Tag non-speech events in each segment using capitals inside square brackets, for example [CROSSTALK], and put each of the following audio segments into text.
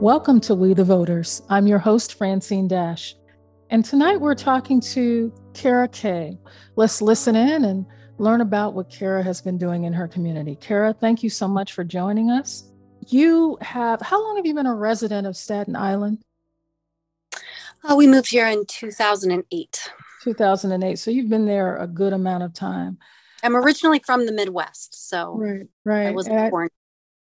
Welcome to We the Voters. I'm your host, Francine Dash. And tonight we're talking to Cara Kay. Let's listen in and learn about what Cara has been doing in her community. Cara, thank you so much for joining us. You have, how long have you been a resident of Staten Island? Uh, we moved here in 2008. 2008. So you've been there a good amount of time. I'm originally from the Midwest, so right, right. I wasn't born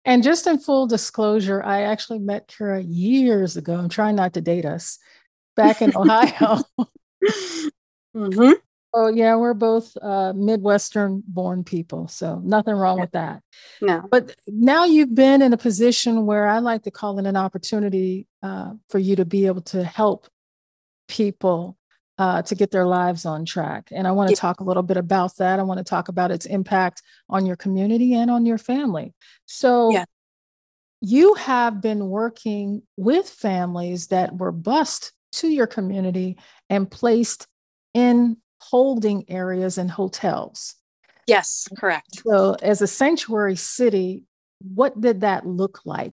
and just in full disclosure, I actually met Cara years ago. I'm trying not to date us back in Ohio. [LAUGHS] mm-hmm. Oh, yeah, we're both uh, Midwestern born people. So nothing wrong with that. No. But now you've been in a position where I like to call it an opportunity uh, for you to be able to help people uh, to get their lives on track. And I want to talk a little bit about that. I want to talk about its impact on your community and on your family. So, yeah. you have been working with families that were bused to your community and placed in holding areas and hotels. Yes, correct. So, as a sanctuary city, what did that look like?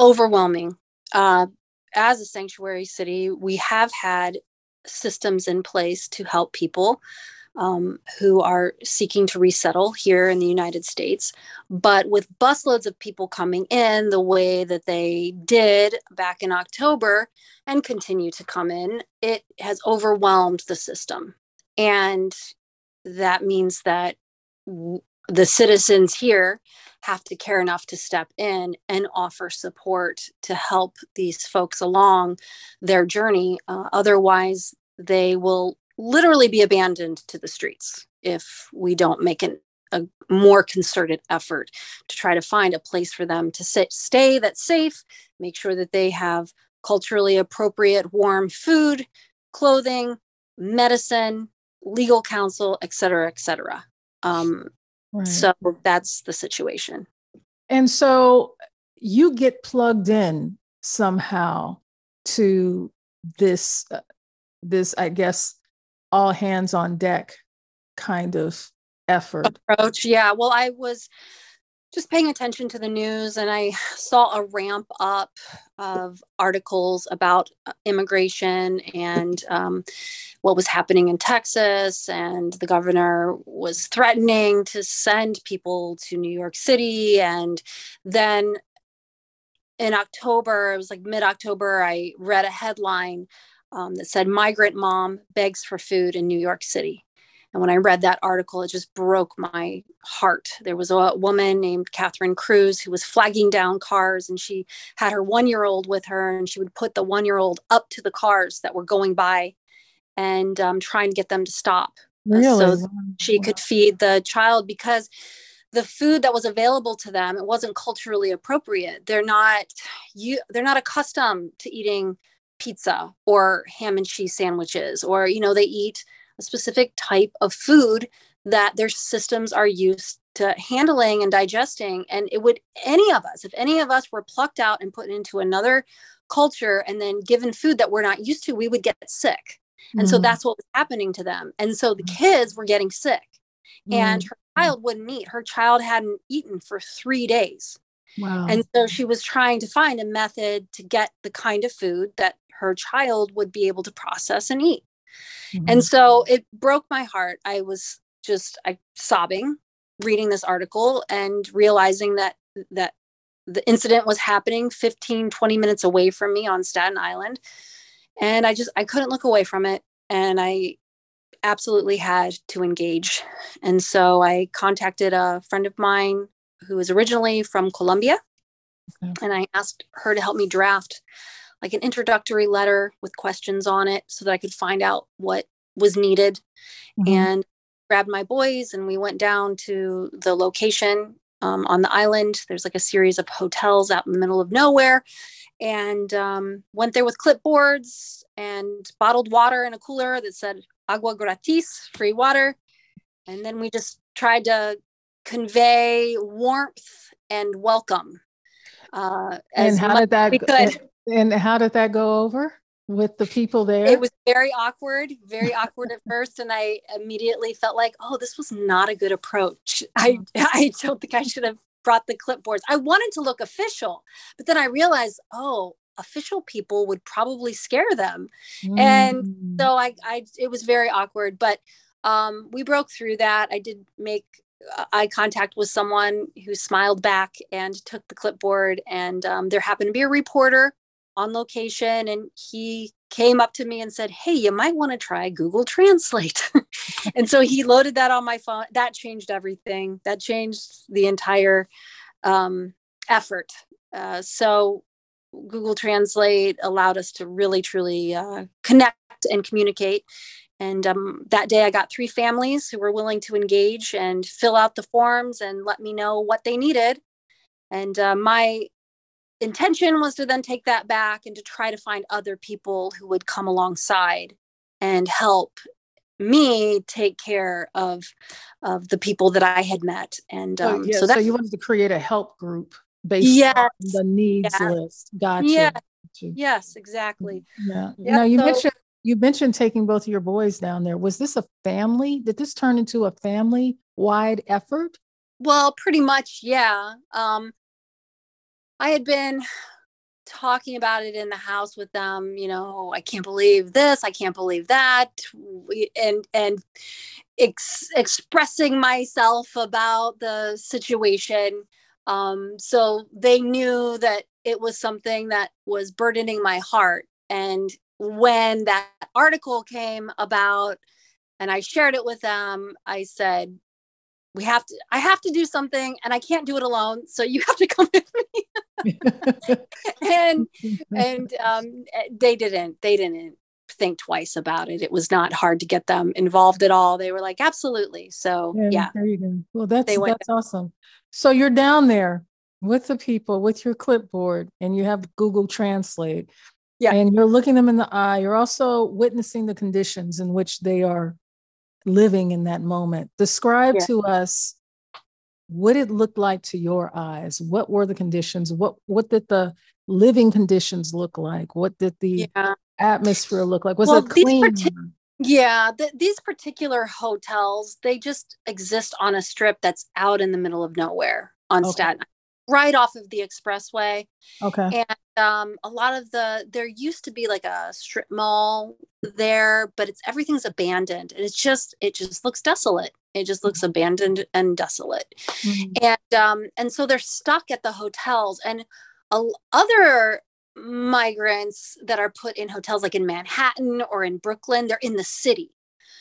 Overwhelming. Uh, as a sanctuary city, we have had systems in place to help people um, who are seeking to resettle here in the United States. But with busloads of people coming in the way that they did back in October and continue to come in, it has overwhelmed the system. And that means that w- the citizens here have to care enough to step in and offer support to help these folks along their journey. Uh, otherwise, they will literally be abandoned to the streets if we don't make an, a more concerted effort to try to find a place for them to sit, stay that's safe, make sure that they have culturally appropriate warm food, clothing, medicine, legal counsel, et cetera, et cetera. Um, right. So that's the situation. And so you get plugged in somehow to this uh, this i guess all hands on deck kind of effort approach yeah well i was just paying attention to the news and i saw a ramp up of articles about uh, immigration and um, what was happening in texas and the governor was threatening to send people to new york city and then in october it was like mid-october i read a headline um, that said migrant mom begs for food in New York City. And when I read that article, it just broke my heart. There was a woman named Catherine Cruz who was flagging down cars, and she had her one year old with her, and she would put the one year old up to the cars that were going by and um, try and get them to stop. Really? So she could feed the child because the food that was available to them it wasn't culturally appropriate they're not you they're not accustomed to eating pizza or ham and cheese sandwiches or you know they eat a specific type of food that their systems are used to handling and digesting and it would any of us if any of us were plucked out and put into another culture and then given food that we're not used to we would get sick and mm. so that's what was happening to them and so the mm. kids were getting sick mm. and her child wouldn't eat her child hadn't eaten for three days Wow. And so she was trying to find a method to get the kind of food that her child would be able to process and eat. Mm-hmm. And so it broke my heart. I was just I sobbing reading this article and realizing that that the incident was happening 15 20 minutes away from me on Staten Island and I just I couldn't look away from it and I absolutely had to engage. And so I contacted a friend of mine who is originally from Colombia okay. and I asked her to help me draft like an introductory letter with questions on it so that I could find out what was needed mm-hmm. and grabbed my boys and we went down to the location um, on the island. There's like a series of hotels out in the middle of nowhere and um, went there with clipboards and bottled water in a cooler that said agua gratis, free water. And then we just tried to convey warmth and welcome. Uh, and how did that? And how did that go over with the people there? It was very awkward, very awkward at first. And I immediately felt like, oh, this was not a good approach. [LAUGHS] I, I don't think I should have brought the clipboards. I wanted to look official, but then I realized, oh, official people would probably scare them. Mm. And so I, I, it was very awkward, but um, we broke through that. I did make uh, eye contact with someone who smiled back and took the clipboard. And um, there happened to be a reporter on location, and he came up to me and said, Hey, you might want to try Google Translate. [LAUGHS] and so he loaded that on my phone. That changed everything. That changed the entire um, effort. Uh, so Google Translate allowed us to really, truly uh, connect and communicate. And um, that day, I got three families who were willing to engage and fill out the forms and let me know what they needed. And uh, my intention was to then take that back and to try to find other people who would come alongside and help me take care of of the people that I had met. And um, oh, so, that, so you wanted to create a help group based yes. on the needs yes. list. Gotcha. Yeah. Yes, exactly. Yeah. Now you so, mentioned you mentioned taking both of your boys down there. Was this a family? Did this turn into a family wide effort? Well, pretty much, yeah. Um, I had been talking about it in the house with them you know i can't believe this i can't believe that and and ex- expressing myself about the situation um, so they knew that it was something that was burdening my heart. And when that article came about and I shared it with them, I said, we have to i have to do something and i can't do it alone so you [LAUGHS] have to come with me [LAUGHS] and [LAUGHS] and um, they didn't they didn't think twice about it it was not hard to get them involved at all they were like absolutely so yeah, yeah. there you go well that's that's awesome so you're down there with the people with your clipboard and you have Google Translate. Yeah. And you're looking them in the eye. You're also witnessing the conditions in which they are living in that moment. Describe yeah. to us what it looked like to your eyes. What were the conditions? What what did the living conditions look like? What did the yeah. atmosphere look like? Was well, it clean? Yeah, the, these particular hotels, they just exist on a strip that's out in the middle of nowhere on okay. Staten right off of the expressway. Okay. And um, a lot of the there used to be like a strip mall there, but it's everything's abandoned, and it's just it just looks desolate. It just looks mm-hmm. abandoned and desolate, mm-hmm. and um, and so they're stuck at the hotels and. Other migrants that are put in hotels like in Manhattan or in Brooklyn, they're in the city.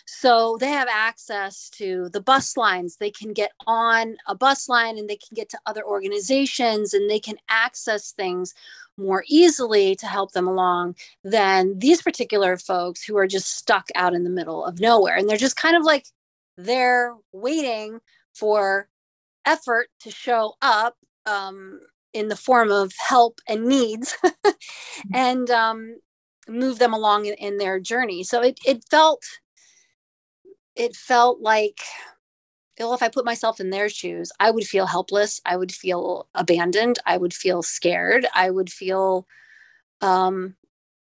So they have access to the bus lines. They can get on a bus line and they can get to other organizations and they can access things more easily to help them along than these particular folks who are just stuck out in the middle of nowhere. And they're just kind of like they're waiting for effort to show up um, in the form of help and needs [LAUGHS] mm-hmm. and um, move them along in, in, their journey so it, it felt it felt like well if i put myself in their shoes i would feel helpless i would feel abandoned i would feel scared i would feel um,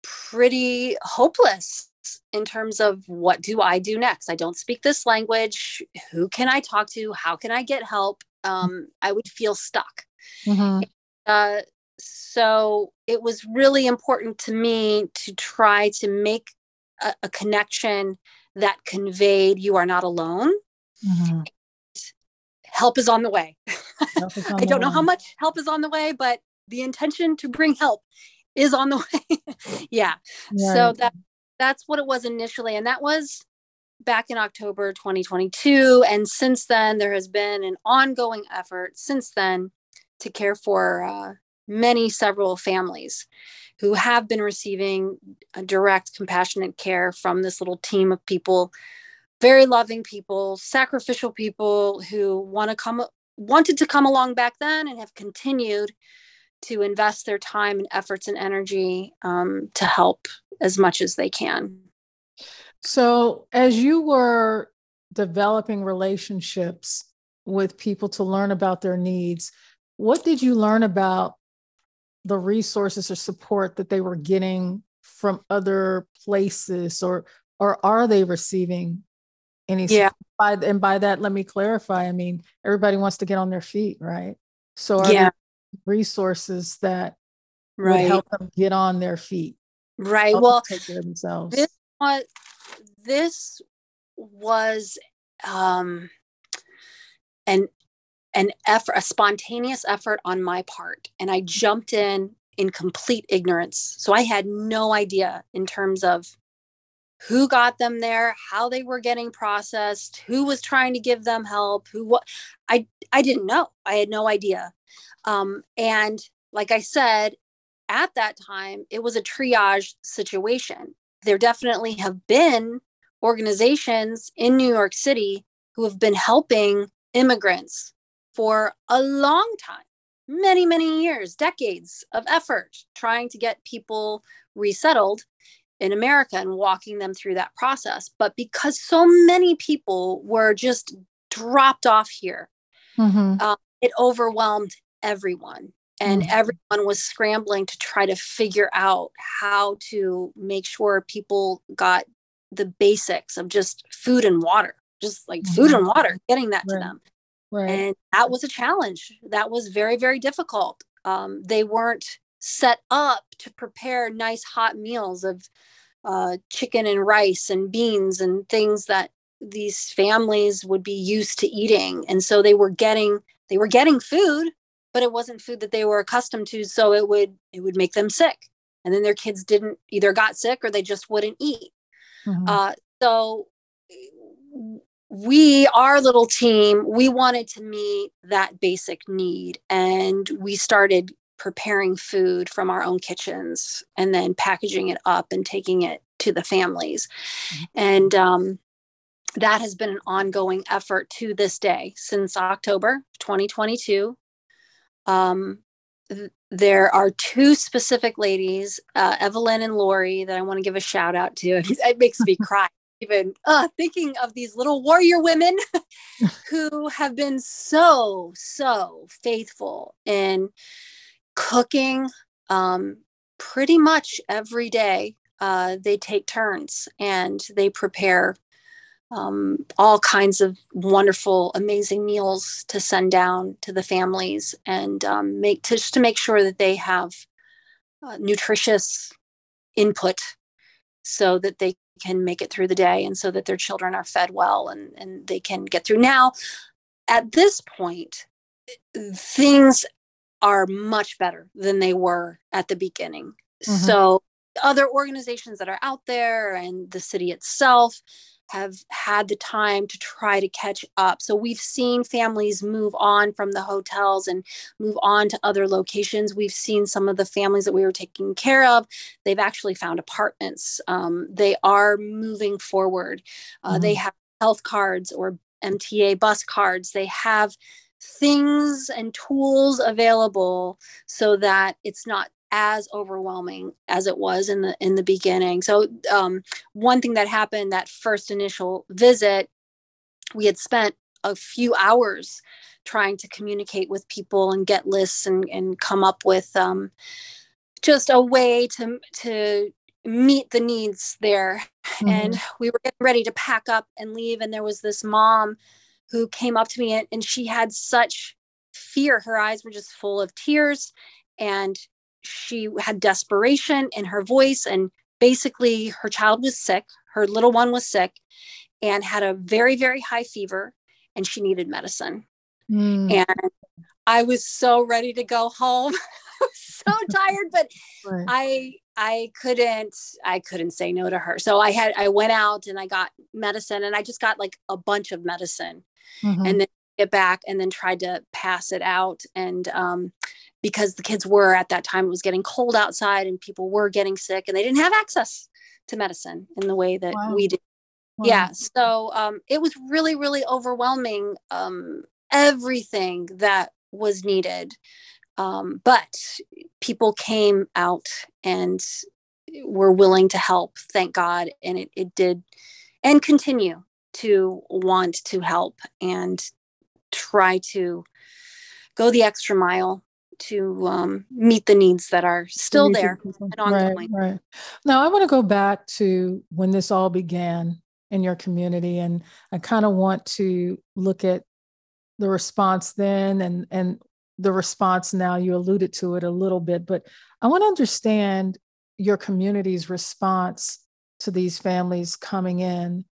pretty hopeless in terms of what do i do next? I don't speak this language who can i talk to? How can i get help? Um, i would feel stuck. Mm-hmm. Uh, so it was really important to me to try to make a, a connection that conveyed you are not alone. Mm-hmm. Help is on the way. [LAUGHS] On I don't know way. how much help is on the way, but the intention to bring help is on the [LAUGHS] way. yeah. Right. So that that's what it was initially. And that was back in October 2022. And since then, there has been an ongoing effort since then to care for uh, many, several families who have been receiving direct, compassionate care from this little team of people, very loving people, sacrificial people who want to come, wanted to come along back then and have continued to invest their time and efforts and energy um, to help as much as they can. So, as you were developing relationships with people to learn about their needs, what did you learn about the resources or support that they were getting from other places or or are they receiving any yeah by, and by that let me clarify i mean everybody wants to get on their feet right So are yeah. resources that right. would help them get on their feet? Right. Well, take care of themselves. This was, this was um, an an effort, a spontaneous effort on my part, and I jumped in in complete ignorance. So I had no idea in terms of who got them there, how they were getting processed, who was trying to give them help, who what I I didn't know. I had no idea. Um, and like I said, at that time, it was a triage situation. There definitely have been organizations in New York City who have been helping immigrants for a long time, many, many years, decades of effort trying to get people resettled in America and walking them through that process. But because so many people were just dropped off here, mm-hmm. uh, it overwhelmed everyone. And mm-hmm. everyone was scrambling to try to figure out how to make sure people got the basics of just food and water, just like mm-hmm. food and water, getting that right. to them. Right. And that was a challenge. That was very, very difficult. Um, they weren't set up to prepare nice hot meals of uh, chicken and rice and beans and things that these families would be used to eating and so they were getting they were getting food but it wasn't food that they were accustomed to so it would it would make them sick and then their kids didn't either got sick or they just wouldn't eat mm-hmm. uh, so we our little team we wanted to meet that basic need and we started preparing food from our own kitchens and then packaging it up and taking it to the families. And um, that has been an ongoing effort to this day since October 2022. Um, th- there are two specific ladies, uh, Evelyn and Lori, that I want to give a shout out to. [LAUGHS] It makes me [LAUGHS] cry even uh, thinking of these little warrior women [LAUGHS] [LAUGHS] who have been so, so faithful in cooking um, pretty much every day. Uh, they take turns and they prepare um, all kinds of wonderful, amazing meals to send down to the families and um, make to, just to make sure that they have uh, nutritious input so that they can make it through the day and so that their children are fed well and, and they can get through. Now, at this point, things are much better than they were at the beginning. Mm-hmm. So, other organizations that are out there and the city itself have had the time to try to catch up. So we've seen families move on from the hotels and move on to other locations. We've seen some of the families that we were taking care of, they've actually found apartments. Um, they are moving forward. Uh, mm-hmm. They have health cards or MTA bus cards. They have things and tools available so that it's not as overwhelming as it was in the in the beginning so um, one thing that happened that first initial visit we had spent a few hours trying to communicate with people and get lists and, and come up with um, just a way to to meet the needs there mm-hmm. and we were getting ready to pack up and leave and there was this mom who came up to me and, and she had such fear. Her eyes were just full of tears and she had desperation in her voice. And basically, her child was sick, her little one was sick and had a very, very high fever and she needed medicine. Mm. And I was so ready to go home. [LAUGHS] so [LAUGHS] tired, but right. I I couldn't I couldn't say no to her. So I had I went out and I got medicine and I just got like a bunch of medicine mm-hmm. and then get back and then tried to pass it out and um, because the kids were at that time it was getting cold outside and people were getting sick and they didn't have access to medicine in the way that wow. we did wow. yeah so um, it was really really overwhelming um, everything that was needed um, but people came out and were willing to help thank god and it, it did and continue to want to help and try to go the extra mile to um, meet the needs that are still there and ongoing. Right, right. Now, I want to go back to when this all began in your community, and I kind of want to look at the response then and and the response now. You alluded to it a little bit, but I want to understand your community's response to these families coming in.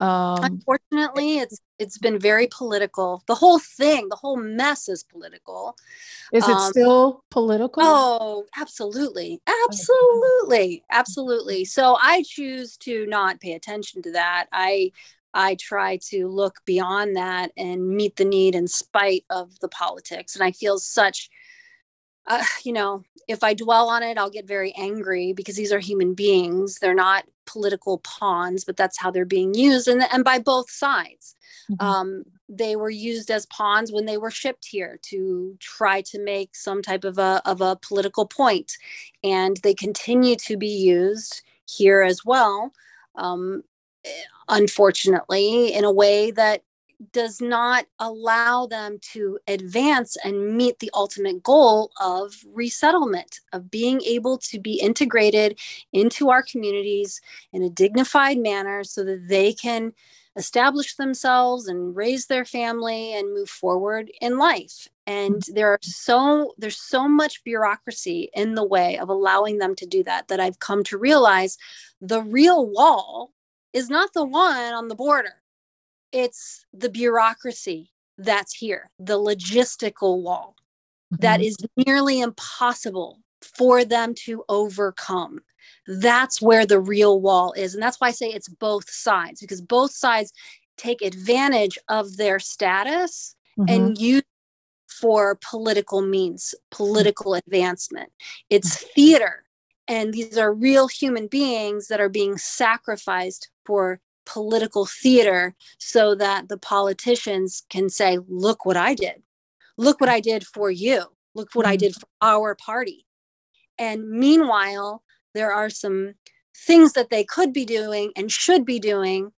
Um, Unfortunately, it's it's been very political. The whole thing, the whole mess is political. Is it um, still political? Oh, absolutely. Absolutely. Absolutely. So I choose to not pay attention to that. I I try to look beyond that and meet the need in spite of the politics. And I feel such, uh, you know, if I dwell on it, I'll get very angry because these are human beings. They're not political pawns, but that's how they're being used, and, and by both sides. Mm-hmm. Um, they were used as pawns when they were shipped here to try to make some type of a, of a political point, and they continue to be used here as well. Um, unfortunately, in a way that does not allow them to advance and meet the ultimate goal of resettlement, of being able to be integrated into our communities in a dignified manner so that they can establish themselves and raise their family and move forward in life and mm-hmm. there are so there's so much bureaucracy in the way of allowing them to do that that i've come to realize the real wall is not the one on the border. It's the bureaucracy that's here, the logistical wall mm-hmm. that is nearly impossible for them to overcome. That's where the real wall is. And that's why I say it's both sides, because both sides take advantage of their status mm-hmm. and use for political means, political advancement. It's mm-hmm. theater. And these are real human beings that are being sacrificed for political theater so that the politicians can say, look what I did. Look what I did for you. Look what I mm-hmm. did for our party. And meanwhile, there are some things that they could be doing and should be doing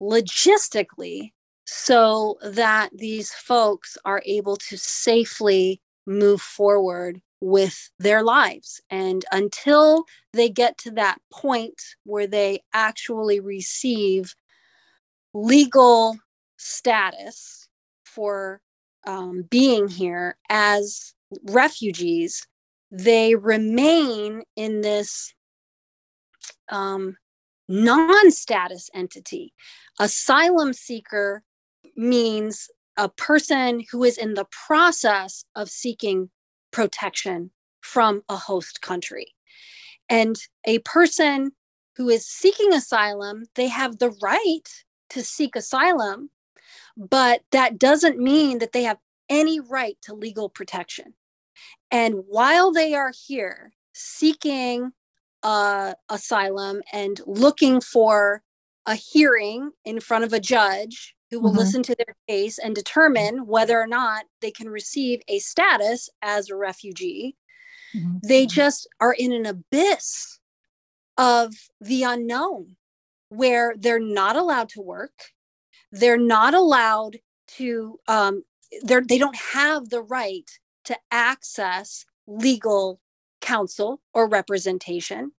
logistically so that these folks are able to safely move forward with their lives. And until they get to that point where they actually receive legal status for um, being here as refugees, they remain in this um, non status entity. Asylum seeker means a person who is in the process of seeking protection from a host country. And a person who is seeking asylum, they have the right to seek asylum, but that doesn't mean that they have any right to legal protection. And while they are here seeking uh, asylum and looking for a hearing in front of a judge who will mm-hmm. listen to their case and determine whether or not they can receive a status as a refugee. Mm-hmm. They just are in an abyss of the unknown where they're not allowed to work. They're not allowed to, um, they're, they don't have the right to access legal counsel or representation.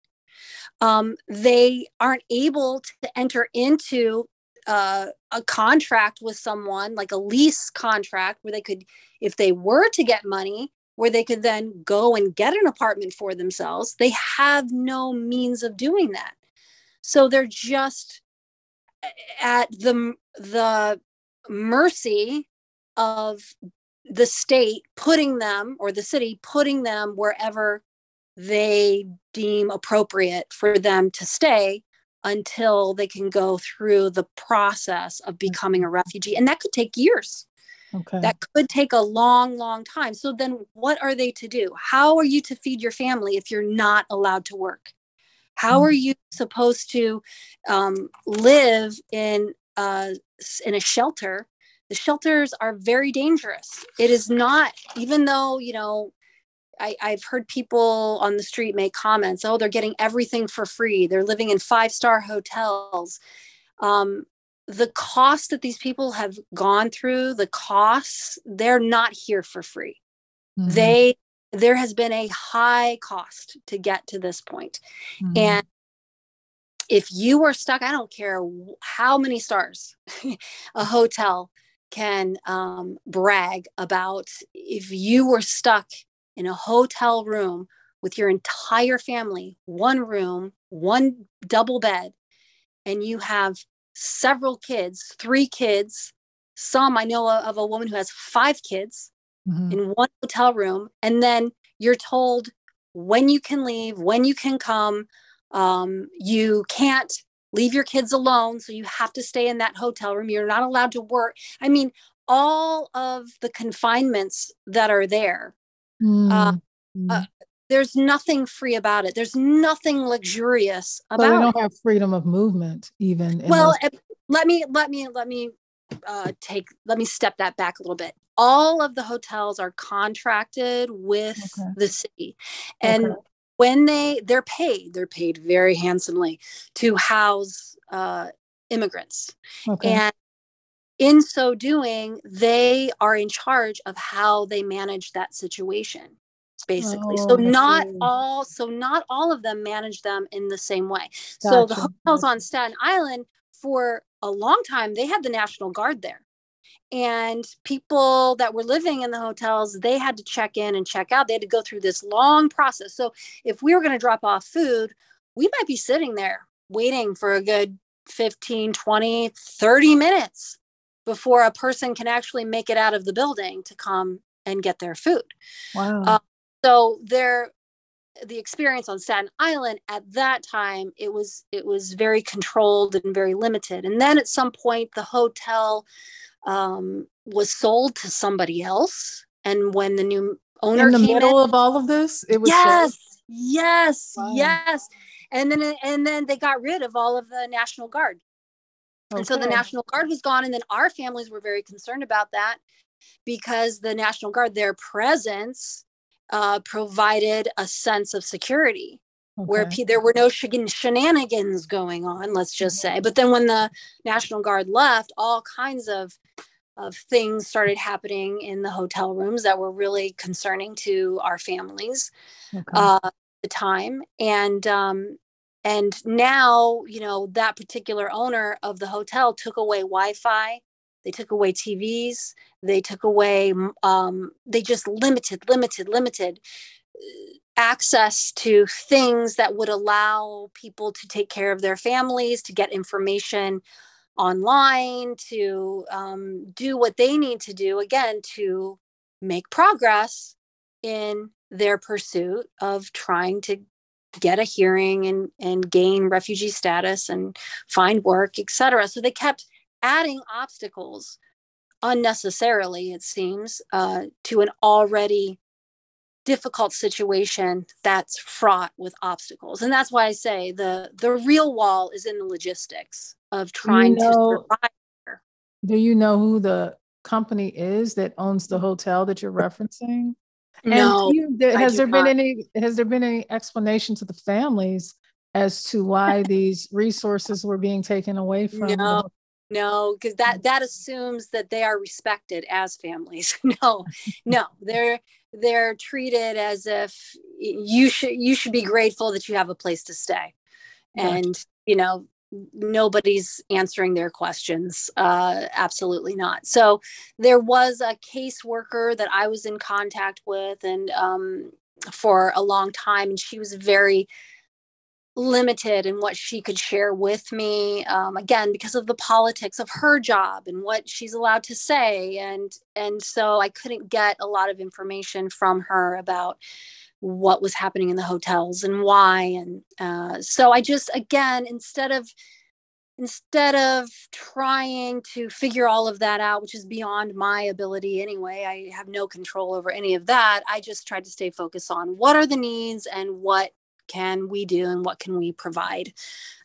Um, they aren't able to enter into uh, a contract with someone like a lease contract where they could if they were to get money where they could then go and get an apartment for themselves they have no means of doing that so they're just at the the mercy of the state putting them or the city putting them wherever they deem appropriate for them to stay until they can go through the process of mm-hmm. becoming a refugee. And that could take years. Okay. That could take a long, long time. So then what are they to do? How are you to feed your family if you're not allowed to work? How are mm. you supposed to um, live in uh, in a shelter? The shelters are very dangerous. It is not, even though you know I, I've heard people on the street make comments, oh, they're getting everything for free. They're living in five star hotels. Um, the cost that these people have gone through, the costs, they're not here for free. Mm-hmm. They there has been a high cost to get to this point. Mm-hmm. And if you are stuck, I don't care how many stars [LAUGHS] a hotel, can um, brag about if you were stuck in a hotel room with your entire family, one room, one double bed, and you have several kids, three kids. Some I know of a woman who has five kids mm-hmm. in one hotel room. And then you're told when you can leave, when you can come. Um, you can't leave your kids alone. So you have to stay in that hotel room. You're not allowed to work. I mean, all of the confinements that are there. Mm. Uh, uh, there's nothing free about it. There's nothing luxurious about so we don't it. have freedom of movement even. Well, those- let me let me let me uh, take let me step that back a little bit. All of the hotels are contracted with okay. the city, and okay. when they they're paid, they're paid very handsomely to house uh, immigrants, okay. and in so doing, they are in charge of how they manage that situation basically. Oh, so not all so not all of them manage them in the same way. Gotcha. So the hotels on Staten Island for a long time they had the National Guard there. And people that were living in the hotels, they had to check in and check out. They had to go through this long process. So if we were going to drop off food, we might be sitting there waiting for a good 15, 20, 30 minutes before a person can actually make it out of the building to come and get their food. Wow. Uh, so there the experience on Staten Island at that time it was it was very controlled and very limited and then at some point the hotel um, was sold to somebody else and when the new owner in the middle in, of all of this it was yes sold? yes wow. yes and then and then they got rid of all of the national guard okay. and so the national guard was gone and then our families were very concerned about that because the national guard their presence uh, provided a sense of security okay. where p- there were no shenanigans going on, let's just say. But then when the National Guard left, all kinds of of things started happening in the hotel rooms that were really concerning to our families okay. uh, at the time. And um, and now, you know, that particular owner of the hotel took away Wi-Fi they took away TVs. They took away, um, they just limited, limited, limited access to things that would allow people to take care of their families, to get information online, to um, do what they need to do, again, to make progress in their pursuit of trying to get a hearing and, and gain refugee status and find work, etc. So they kept adding obstacles unnecessarily, it seems, uh, to an already difficult situation that's fraught with obstacles. And that's why I say the the real wall is in the logistics of trying you know, to survive. Here. Do you know who the company is that owns the hotel that you're referencing? No. You, has there been any has there been any explanation to the families as to why [LAUGHS] these resources were being taken away from no no because that that assumes that they are respected as families. [LAUGHS] No no they're they're treated as if you should you should be grateful that you have a place to stay. And you know nobody's answering their questions uh absolutely not. So there was a caseworker that i was in contact with and um for a long time and she was very limited in what she could share with me um, again because of the politics of her job and what she's allowed to say. And and so i couldn't get a lot of information from her about what was happening in the hotels and why. And uh, so i just again instead of instead of trying to figure all of that out which is beyond my ability anyway i have no control over any of that i just tried to stay focused on what are the needs and what can we do and what can we provide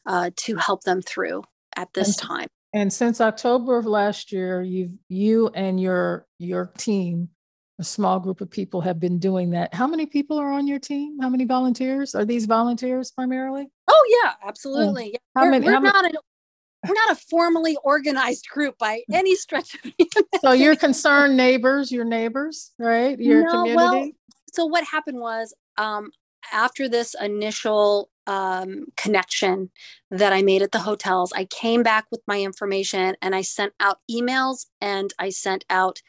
uh, to help them through at this time? and since october of last year you've you and your your team a small group of people have been doing that. How many people are on your team? How many volunteers? Are these volunteers primarily? Oh yeah absolutely. Yeah. How we're, many, we're not many? A, we're not a formally organized group by hmm. any stretch of so you're concerned neighbors your neighbors right? Your no, community? well, so what happened was um, after this initial um, connection that I made at the hotels. I came back with my information and I sent out emails and I sent out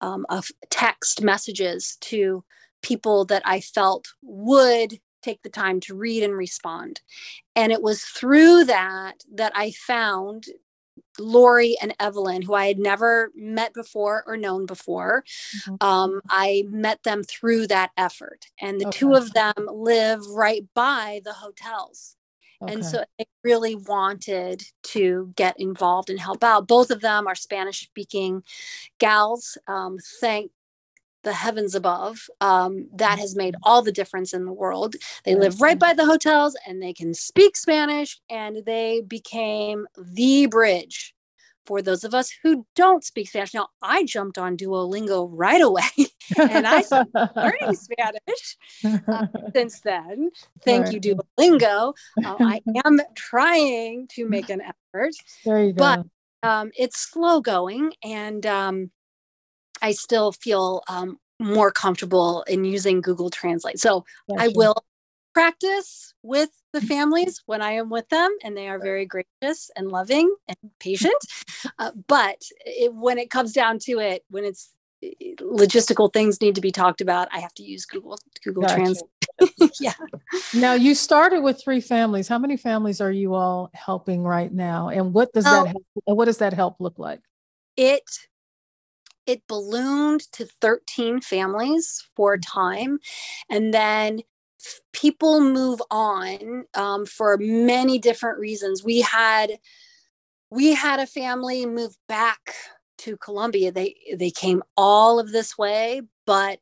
um, text messages to people that I felt would take the time to read and respond. And it was through that that I found Lori and Evelyn, who I had never met before or known before. Mm-hmm. Um, I met them through that effort. And the okay. two of them live right by the hotels. Okay. And so they really wanted to get involved and help out. Both of them are Spanish speaking gals. Um, thank the heavens above. Um, that has made all the difference in the world. They live right by the hotels and they can speak Spanish, and they became the bridge for those of us who don't speak Spanish. Now, I jumped on Duolingo right away [LAUGHS] and I started learning [LAUGHS] Spanish uh, since then. Thank you, Duolingo. Uh, I [LAUGHS] am trying to make an effort. There you go. But um, it's slow going. And um, I still feel um, more comfortable in using Google Translate. So I will practice with the families when I am with them, and they are very gracious and loving and patient. [LAUGHS] Uh, but it, when it comes down to it, when it's logistical things need to be talked about, I have to use Google Google gotcha. Translate. [LAUGHS] yeah. Now you started with three families. How many families are you all helping right now, and what does that help, what does that help look like? It it ballooned to 13 families for a time and then people move on um, for many different reasons. We had we had a family move back to colombia. They they came all of this way but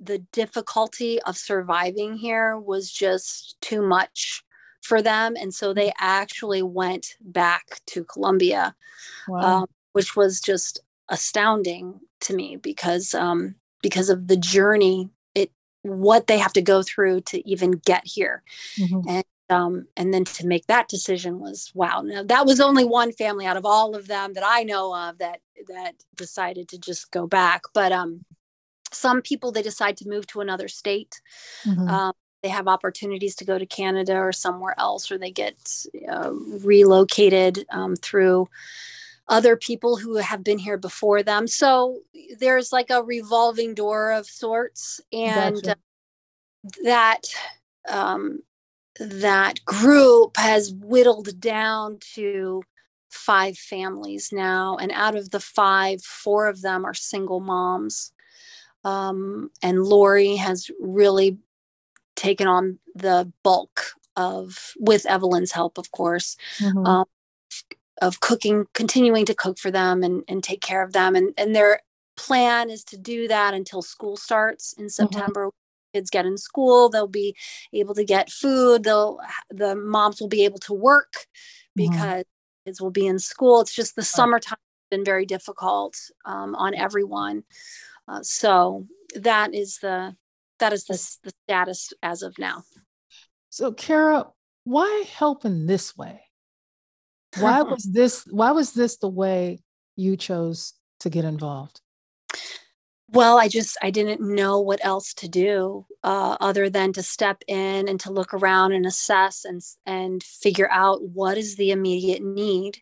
the difficulty of surviving here was just too much for them and so they actually went back to colombia wow. um, which was just astounding to me because um, because of the journey it what they have to go through to even get here mm-hmm. and um, and then to make that decision was wow now that was only one family out of all of them that i know of that that decided to just go back but um some people they decide to move to another state mm-hmm. um, they have opportunities to go to canada or somewhere else or they get uh, relocated um, through other people who have been here before them. So there's like a revolving door of sorts, and gotcha. that um, that group has whittled down to five families now, and out of the five, four of them are single moms. Um, and Lori has really taken on the bulk of, with Evelyn's help, of course, mm-hmm. um, of cooking, continuing to cook for them and, and take care of them. And, and their plan is to do that until school starts in mm-hmm. September. Mm-hmm. Kids get in school, they'll be able to get food. They'll the moms will be able to work mm-hmm. because kids will be in school. It's just the summertime has been very difficult um, on everyone. Uh, so that is the that is the, the status as of now. So Cara, why help in this way? Why [LAUGHS] was this why was this the way you chose to get involved? Well i just i didn't know what else to do uh, other than to step in and to look around and assess and and figure out what is the immediate need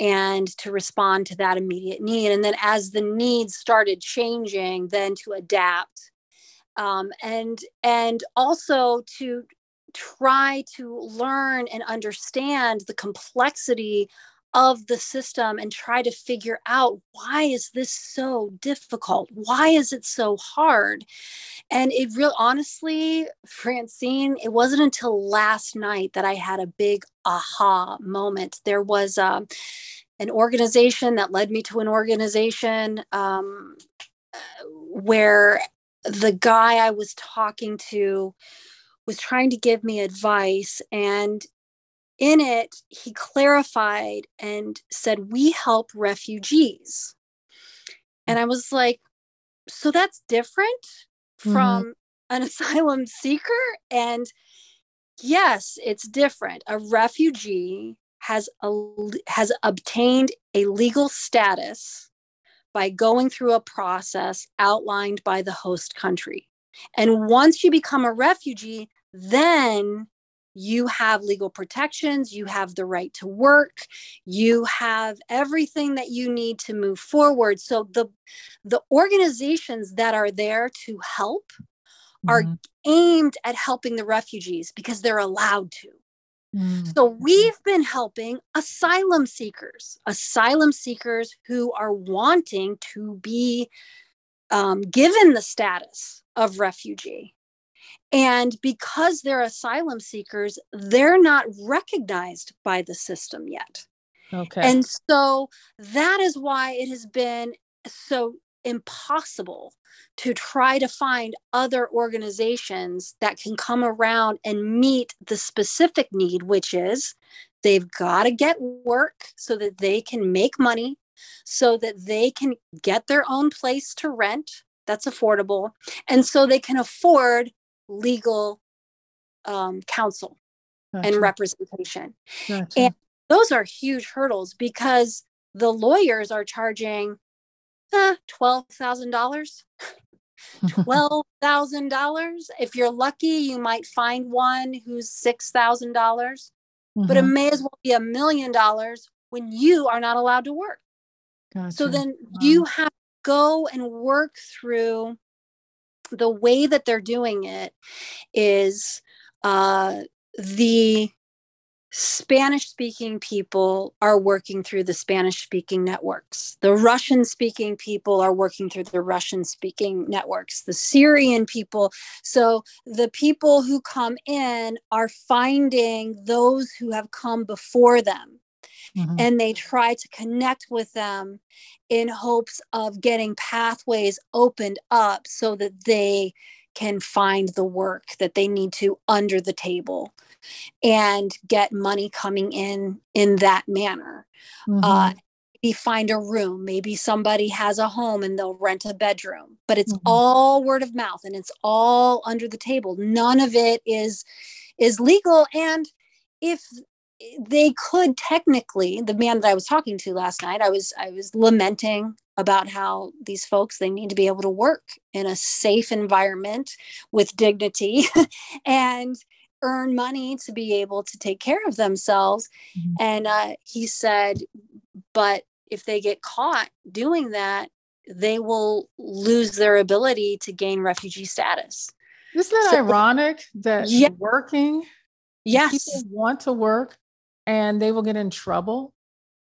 and to respond to that immediate need. And then as the needs started changing then to adapt um, and and also to try to learn and understand the complexity of the system and try to figure out why is this so difficult? Why is it so hard? And it real honestly francine it wasn't until last night that i had a big aha moment. There was um, an organization that led me to an organization um, where the guy i was talking to was trying to give me advice. And in it, he clarified and said, We help refugees. And I was like, So that's different mm-hmm. from an [LAUGHS] asylum seeker? And yes, it's different. A refugee has a, has obtained a legal status by going through a process outlined by the host country. And once you become a refugee, then you have legal protections, you have the right to work, you have everything that you need to move forward. So the the organizations that are there to help mm-hmm. are aimed at helping the refugees because they're allowed to. Mm-hmm. So we've been helping asylum seekers, asylum seekers who are wanting to be um, given the status of refugee. And because they're asylum seekers, they're not recognized by the system yet. Okay. And so that is why it has been so impossible to try to find other organizations that can come around and meet the specific need, which is they've got to get work so that they can make money, so that they can get their own place to rent that's affordable, and so they can afford legal um, counsel gotcha. and representation. Gotcha. And those are huge hurdles because the lawyers are charging eh, $12,000. [LAUGHS] $12,000. If you're lucky, you might find one who's $6,000, mm-hmm. but it mm-hmm. may as well be a million dollars when you are not allowed to work. Gotcha. So then wow. you have to go and work through the way that they're doing it is uh, the Spanish speaking people are working through the Spanish speaking networks. The Russian speaking people are working through the Russian speaking networks. The Syrian people. So the people who come in are finding those who have come before them mm-hmm. and they try to connect with them in hopes of getting pathways opened up so that they can find the work that they need to under the table and get money coming in in that manner mm-hmm. uh, maybe find a room maybe somebody has a home and they'll rent a bedroom but it's mm-hmm. all word of mouth and it's all under the table none of it is is legal and if they could technically the man that i was talking to last night i was i was lamenting about how these folks they need to be able to work in a safe environment with dignity [LAUGHS] and earn money to be able to take care of themselves. Mm-hmm. and uh, he said but if they get caught doing that they will lose their ability to gain refugee status. Isn't that so, ironic that yeah, working yes people want to work and they will get in trouble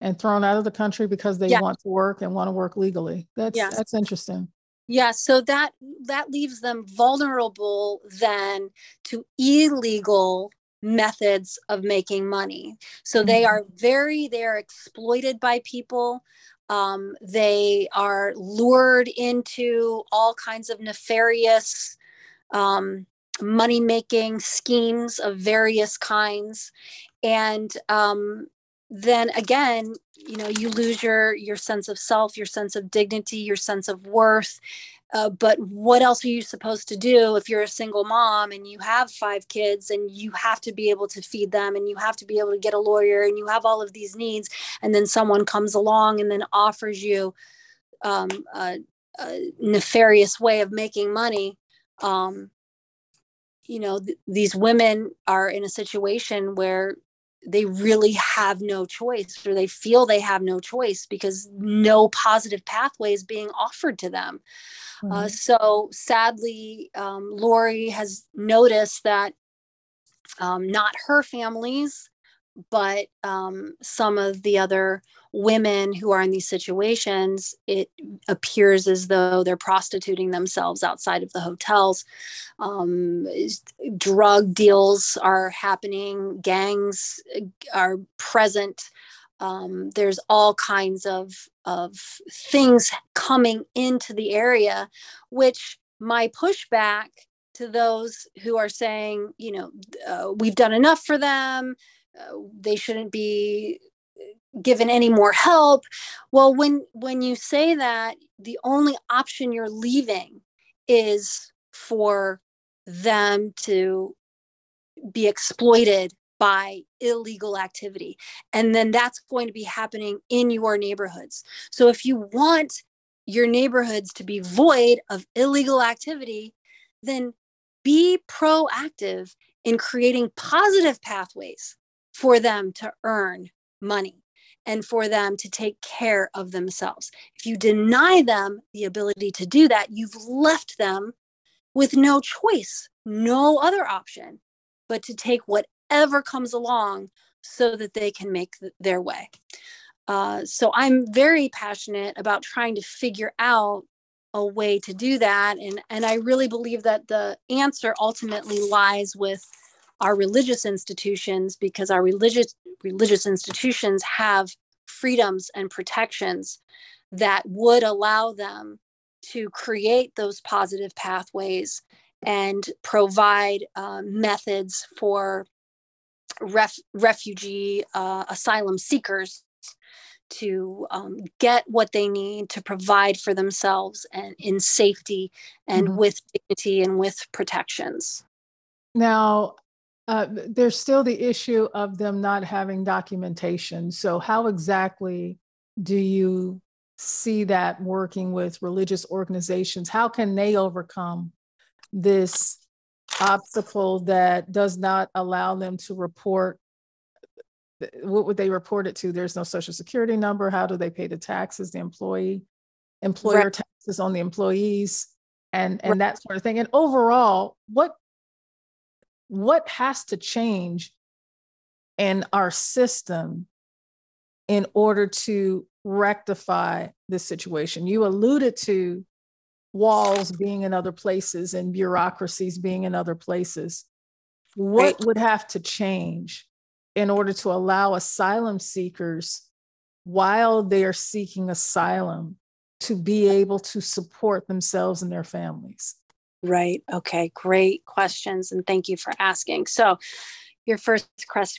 and thrown out of the country because they yeah. want to work and want to work legally. That's yes. that's interesting. Yeah, so that that leaves them vulnerable then to illegal methods of making money. So mm-hmm. they are very they are exploited by people. Um, they are lured into all kinds of nefarious um, money making schemes of various kinds and um, then again you know you lose your your sense of self your sense of dignity your sense of worth uh, but what else are you supposed to do if you're a single mom and you have five kids and you have to be able to feed them and you have to be able to get a lawyer and you have all of these needs and then someone comes along and then offers you um, a, a, nefarious way of making money um, you know th- these women are in a situation where they really have no choice or they feel they have no choice because no positive pathway is being offered to them uh, mm-hmm. uh, so sadly um, lori has noticed that um, not her families but um, some of the other women who are in these situations, it appears as though they're prostituting themselves outside of the hotels. Um, drug deals are happening, gangs are present. Um, there's all kinds of, of things coming into the area, which my pushback to those who are saying, you know, uh, we've done enough for them, uh, Uh, they shouldn't be uh, given any more help. Well when when you say that the only option you're leaving is for them to be exploited by illegal activity and then that's going to be happening in your neighborhoods. So if you want your neighborhoods to be void of illegal activity then be proactive in creating positive pathways for them to earn money and for them to take care of themselves. If you deny them the ability to do that, you've left them with no choice, no other option but to take whatever comes along so that they can make th- their way. Uh, so I'm very passionate about trying to figure out a way to do that. And, and I really believe that the answer ultimately lies with our religious institutions because our religious religious institutions have freedoms and protections that would allow them to create those positive pathways and provide uh, methods for ref- refugee uh, asylum seekers to um, get what they need to provide for themselves and in safety and mm-hmm. with dignity and with protections. Now, uh, there's still the issue of them not having documentation. So, how exactly do you see that working with religious organizations? How can they overcome this obstacle that does not allow them to report? What would they report it to? There's no social security number. How do they pay the taxes? The employee, employer right. taxes on the employees, and and right. that sort of thing. And overall, what what has to change in our system in order to rectify this situation? You alluded to walls being in other places and bureaucracies being in other places. What would have to change in order to allow asylum seekers, while they are seeking asylum, to be able to support themselves and their families? Right. Okay. Great questions. And thank you for asking. So, your first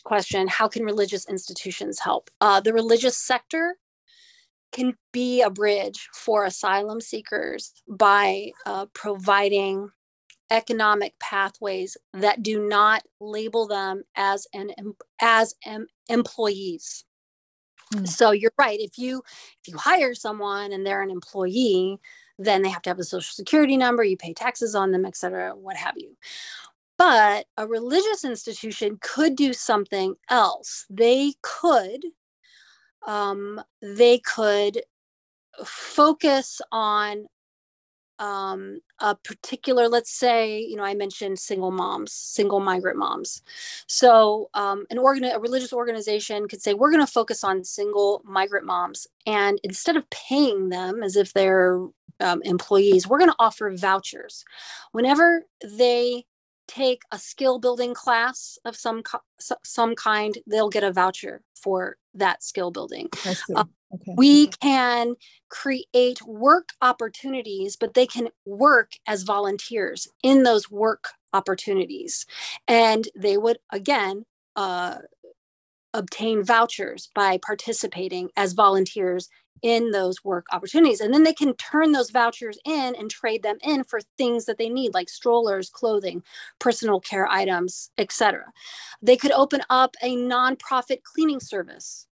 question How can religious institutions help? Uh, the religious sector can be a bridge for asylum seekers by uh, providing economic pathways that do not label them as an as em, employees. Mm. So you're right. If you if you hire someone and they're an employee, then they have to have a social security number, you pay taxes on them, et cetera, what have you. But a religious institution could do something else. They could, um, they could focus on um, a particular, let's say, you know, I mentioned single moms, single migrant moms. So, um, an organ, a religious organization could say, we're going to focus on single migrant moms, and instead of paying them as if they're um, employees, we're going to offer vouchers. Whenever they take a skill building class of some some kind, they'll get a voucher for that skill building. Um, okay. We can create work opportunities, but they can work as volunteers in those work opportunities, and they would again uh, obtain vouchers by participating as volunteers in those work opportunities. And then they can turn those vouchers in and trade them in for things that they need, like strollers, clothing, personal care items, etc. They could open up a nonprofit cleaning service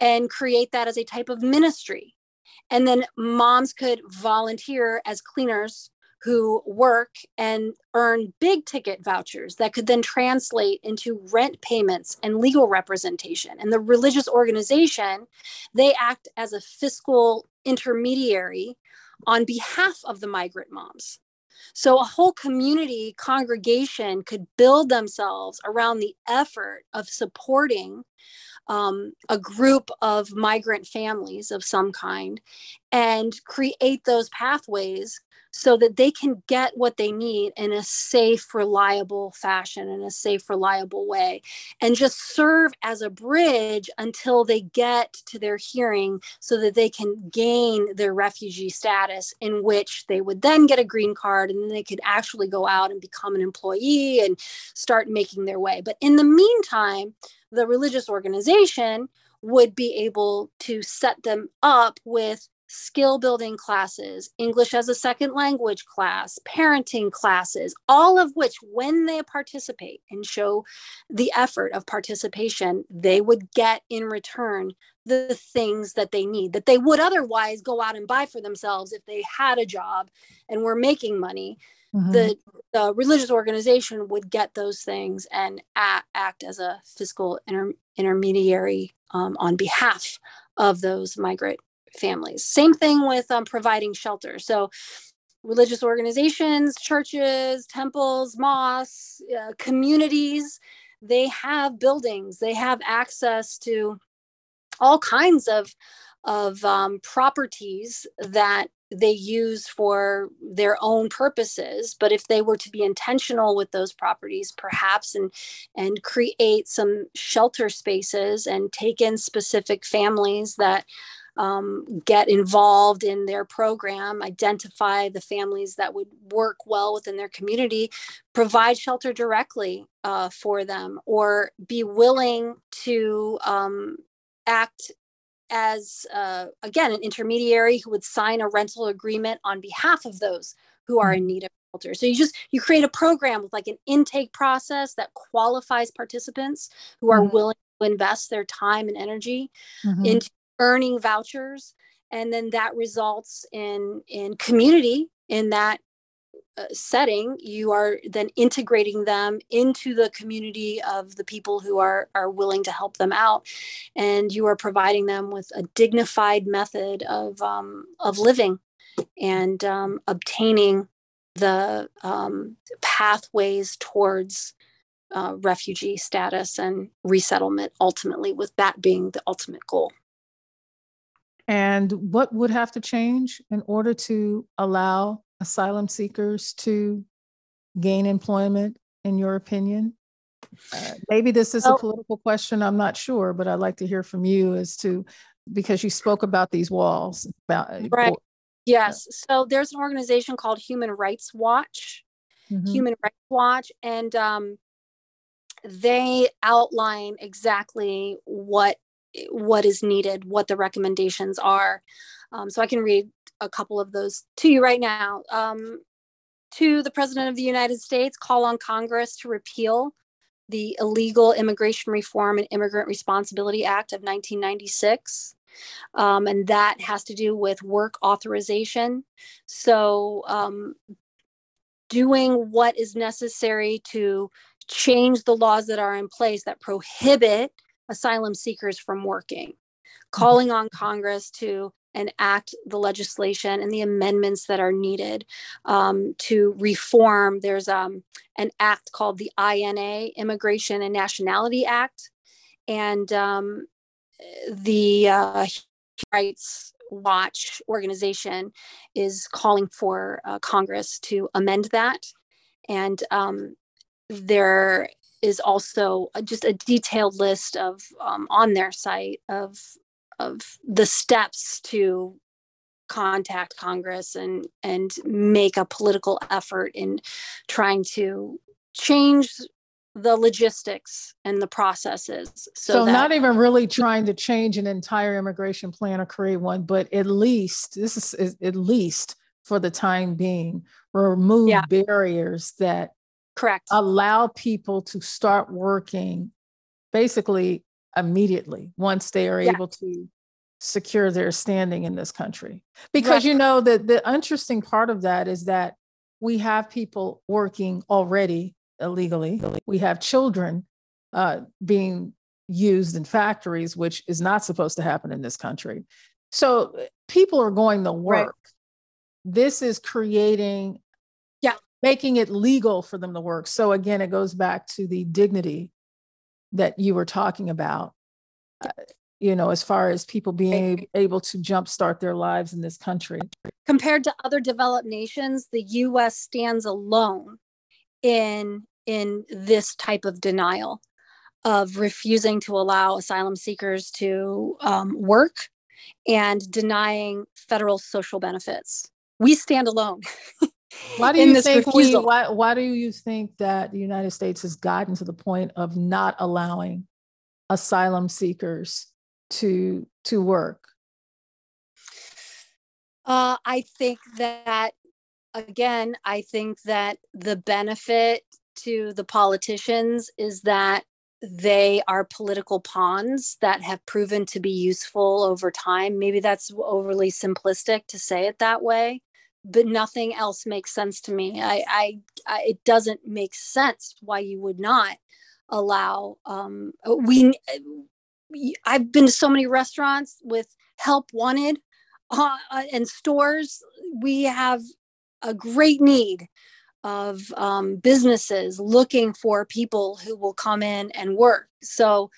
and create that as a type of ministry. And then moms could volunteer as cleaners who work and earn big ticket vouchers that could then translate into rent payments and legal representation. And the religious organization, they act as a fiscal intermediary on behalf of the migrant moms. So a whole community congregation could build themselves around the effort of supporting um, a group of migrant families of some kind and create those pathways so that they can get what they need in a safe, reliable fashion, in a safe, reliable way, and just serve as a bridge until they get to their hearing so that they can gain their refugee status, in which they would then get a green card and then they could actually go out and become an employee and start making their way. But in the meantime, the religious organization would be able to set them up with skill building classes, English as a second language class, parenting classes, all of which, when they participate and show the effort of participation, they would get in return the things that they need that they would otherwise go out and buy for themselves if they had a job and were making money. Mm-hmm. The, the religious organization would get those things and act, act as a fiscal inter, intermediary um, on behalf of those migrant families. Same thing with um, providing shelter. So, religious organizations, churches, temples, mosques, uh, communities, they have buildings, they have access to all kinds of of um, properties that they use for their own purposes but if they were to be intentional with those properties perhaps and and create some shelter spaces and take in specific families that um, get involved in their program, identify the families that would work well within their community, provide shelter directly uh, for them, or be willing to um, act as uh, again an intermediary who would sign a rental agreement on behalf of those who are in mm-hmm. need of shelter so you just you create a program with like an intake process that qualifies participants who are mm-hmm. willing to invest their time and energy mm-hmm. into earning vouchers and then that results in in community in that uh, setting, you are then integrating them into the community of the people who are are willing to help them out, and you are providing them with a dignified method of um, of living and um, obtaining the um, pathways towards uh, refugee status and resettlement. Ultimately, with that being the ultimate goal. And what would have to change in order to allow asylum seekers to gain employment, in your opinion? Uh, maybe this is a political question, I'm not sure, but I'd like to hear from you as to because you spoke about these walls. About, uh, right. Yes. So there's an organization called Human Rights Watch, mm-hmm. Human Rights Watch, and um, they outline exactly what what is needed, what the recommendations are. Um, so I can read a couple of those to you right now. Um, to the President of the United States, call on Congress to repeal the Illegal Immigration Reform and Immigrant Responsibility Act of 1996. Um, and that has to do with work authorization. So, um, doing what is necessary to change the laws that are in place that prohibit asylum seekers from working, mm-hmm. calling on Congress to enact the legislation and the amendments that are needed um, to reform. There's um, an act called the INA, Immigration and Nationality Act, and um, the uh, Rights Watch organization is calling for uh, Congress to amend that. And um, there is also just a detailed list of um, on their site of of the steps to contact Congress and and make a political effort in trying to change the logistics and the processes. So, so that, not even really trying to change an entire immigration plan or create one, but at least this is, is at least for the time being remove yeah. barriers that correct allow people to start working basically immediately once they are yeah. able to secure their standing in this country because right. you know that the interesting part of that is that we have people working already illegally we have children uh, being used in factories which is not supposed to happen in this country so people are going to work right. this is creating making it legal for them to work so again it goes back to the dignity that you were talking about uh, you know, as far as people being able to jumpstart their lives in this country. Compared to other developed nations, the US stands alone in in this type of denial of refusing to allow asylum seekers to um, work and denying federal social benefits. We stand alone. [LAUGHS] why do you think we, why, why do you think that the United States has gotten to the point of not allowing asylum seekers to to work Uh, I think that, again, I think that the benefit to the politicians is that they are political pawns that have proven to be useful over time. Maybe that's overly simplistic to say it that way, but nothing else makes sense to me. I, I, I it doesn't make sense why you would not allow. Um, we, I've been to so many restaurants with help wanted uh, and stores. We have a great need of um, businesses looking for people who will come in and work. So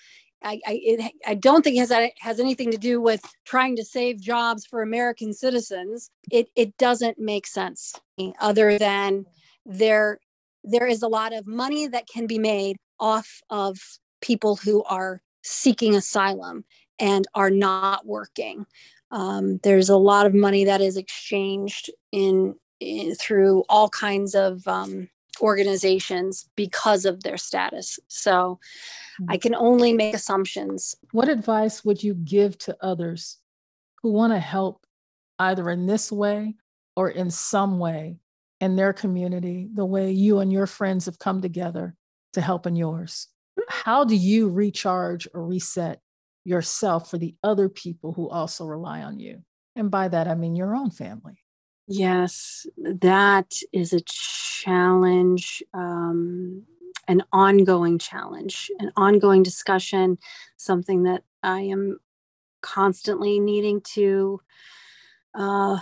I, I, it, I don't think it has, has anything to do with trying to save jobs for American citizens. It, it doesn't make sense other than there, there is a lot of money that can be made off of people who are seeking asylum and are not working. Um, there's a lot of money that is exchanged in in, through all kinds of um, organizations because of their status. So I mm. can only make assumptions. What advice would you give to others who want to help either in this way or in some way in their community, the way you and your friends have come together to help in yours? How do you recharge or reset yourself for the other people who also rely on you? And by that, I mean your own family. Yes, that is a challenge, um, an ongoing challenge, an ongoing discussion, something that I am constantly needing to uh,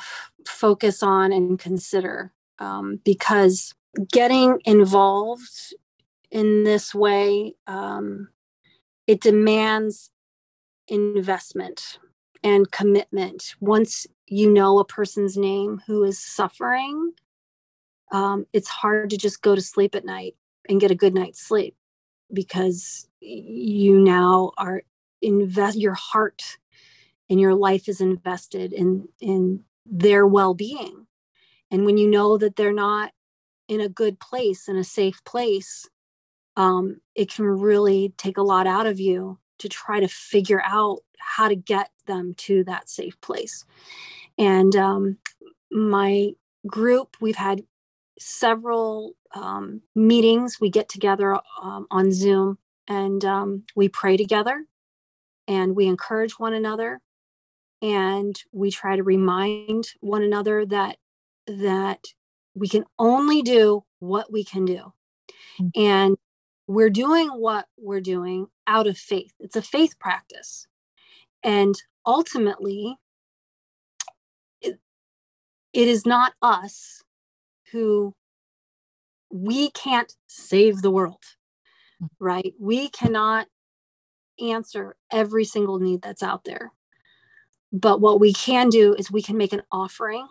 focus on and consider um, because getting involved in this way um, it demands investment and commitment. Once you know a person's name who is suffering, um, it's hard to just go to sleep at night and get a good night's sleep because you now are invest your heart and your life is invested in in their well-being. And when you know that they're not in a good place in a safe place um, it can really take a lot out of you to try to figure out how to get them to that safe place and um, my group, we've had several um, meetings. We get together um, on Zoom and um, we pray together and we encourage one another and we try to remind one another that that we can only do what we can do mm-hmm. and we're doing what we're doing out of faith it's a faith practice and ultimately it is not us who we can't save the world, hmm. right? We cannot answer every single need that's out there. But what we can do is we can make an offering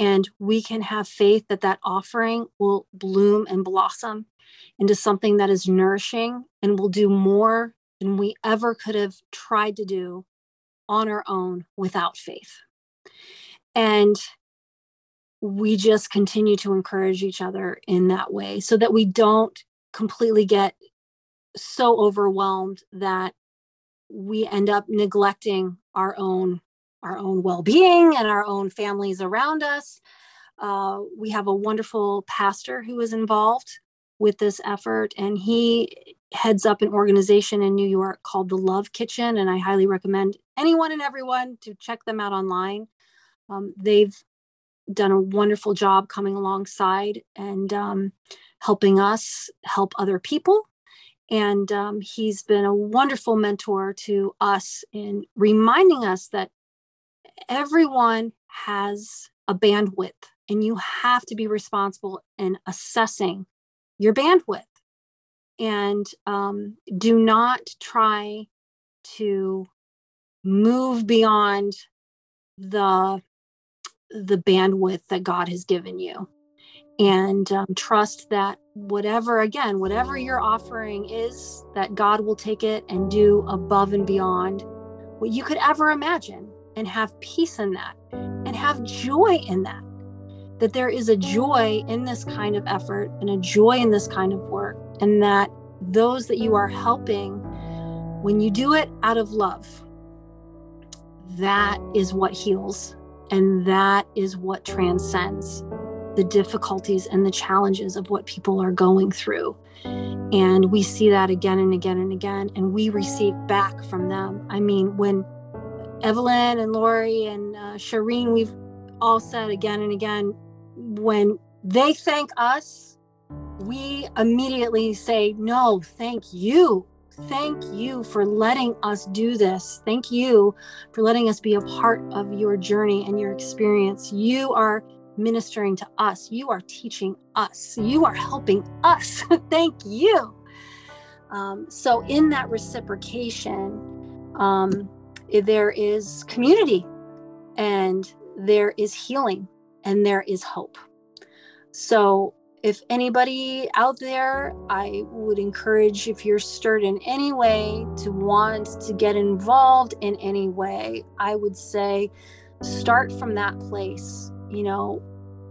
and we can have faith that that offering will bloom and blossom into something that is nourishing and will do more than we ever could have tried to do on our own without faith. And we just continue to encourage each other in that way so that we don't completely get so overwhelmed that we end up neglecting our own our own well-being and our own families around us uh, we have a wonderful pastor who is involved with this effort and he heads up an organization in new york called the love kitchen and i highly recommend anyone and everyone to check them out online um, they've done a wonderful job coming alongside and um, helping us help other people. And um, he's been a wonderful mentor to us in reminding us that everyone has a bandwidth and you have to be responsible in assessing your bandwidth. And um, do not try to move beyond the the bandwidth that God has given you. And um, trust that whatever, again, whatever your offering is, that God will take it and do above and beyond what you could ever imagine and have peace in that and have joy in that. That there is a joy in this kind of effort and a joy in this kind of work, and that those that you are helping, when you do it out of love, that is what heals And that is what transcends the difficulties and the challenges of what people are going through. And we see that again and again and again, and we receive back from them. I mean, when Evelyn and Lori and uh, Shireen, we've all said again and again, when they thank us, we immediately say, No, thank you. Thank you for letting us do this. Thank you for letting us be a part of your journey and your experience. You are ministering to us. You are teaching us. You are helping us. [LAUGHS] Thank you. Um, so, in that reciprocation, um, there is community and there is healing and there is hope. So, if anybody out there, I would encourage if you're stirred in any way to want to get involved in any way, I would say start from that place. You know,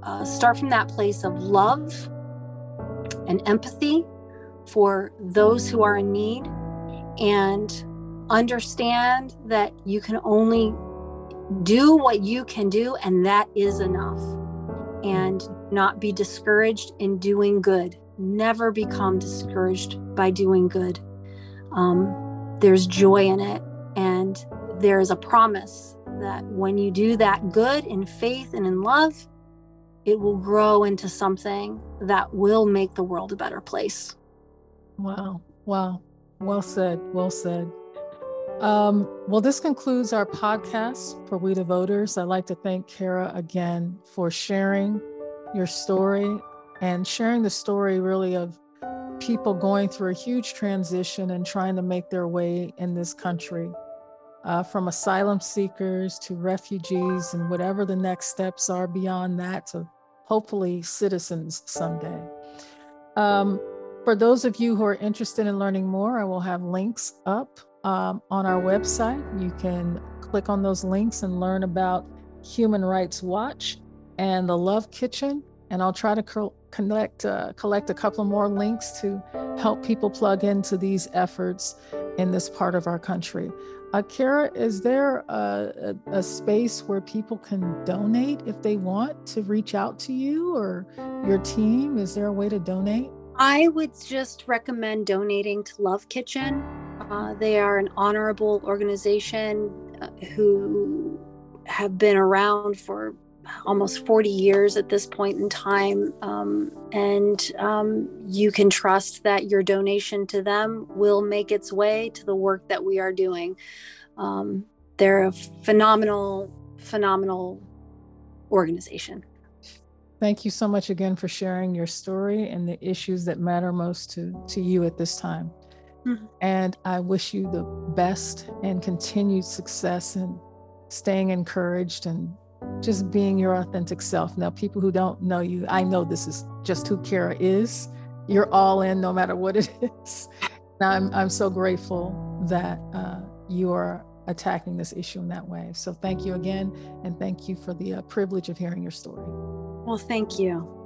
uh, start from that place of love and empathy for those who are in need and understand that you can only do what you can do, and that is enough. And not be discouraged in doing good. Never become discouraged by doing good. Um, there's joy in it, and there is a promise that when you do that good in faith and in love, it will grow into something that will make the world a better place. Wow. Wow. Well said. Well said. Um, well, this concludes our podcast for We the Voters. I'd like to thank Cara again for sharing your story and sharing the story really of people going through a huge transition and trying to make their way in this country. Uh, from asylum seekers to refugees and whatever the next steps are beyond that to hopefully citizens someday. Um, for those of you who are interested in learning more, I will have links up um, on our website. You can click on those links and learn about Human Rights Watch and the Love Kitchen. And I'll try to co- connect, uh, collect a couple more links to help people plug into these efforts in this part of our country. Uh, Cara, is there a, a, a, space where people can donate if they want to reach out to you or your team? Is there a way to donate? I would just recommend donating to Love Kitchen. Uh, they are an honorable organization uh, who have been around for almost 40 years at this point in time. Um, and um, you can trust that your donation to them will make its way to the work that we are doing. Um, they're a phenomenal, phenomenal organization. Thank you so much again for sharing your story and the issues that matter most to, to you at this time. Mm-hmm. And I wish you the best and continued success and staying encouraged and just being your authentic self. Now, people who don't know you, I know this is just who Cara is. You're all in no matter what it [LAUGHS] is. And I'm, I'm so grateful that uh, you are attacking this issue in that way. So thank you again. And thank you for the uh, privilege of hearing your story. Well, thank you.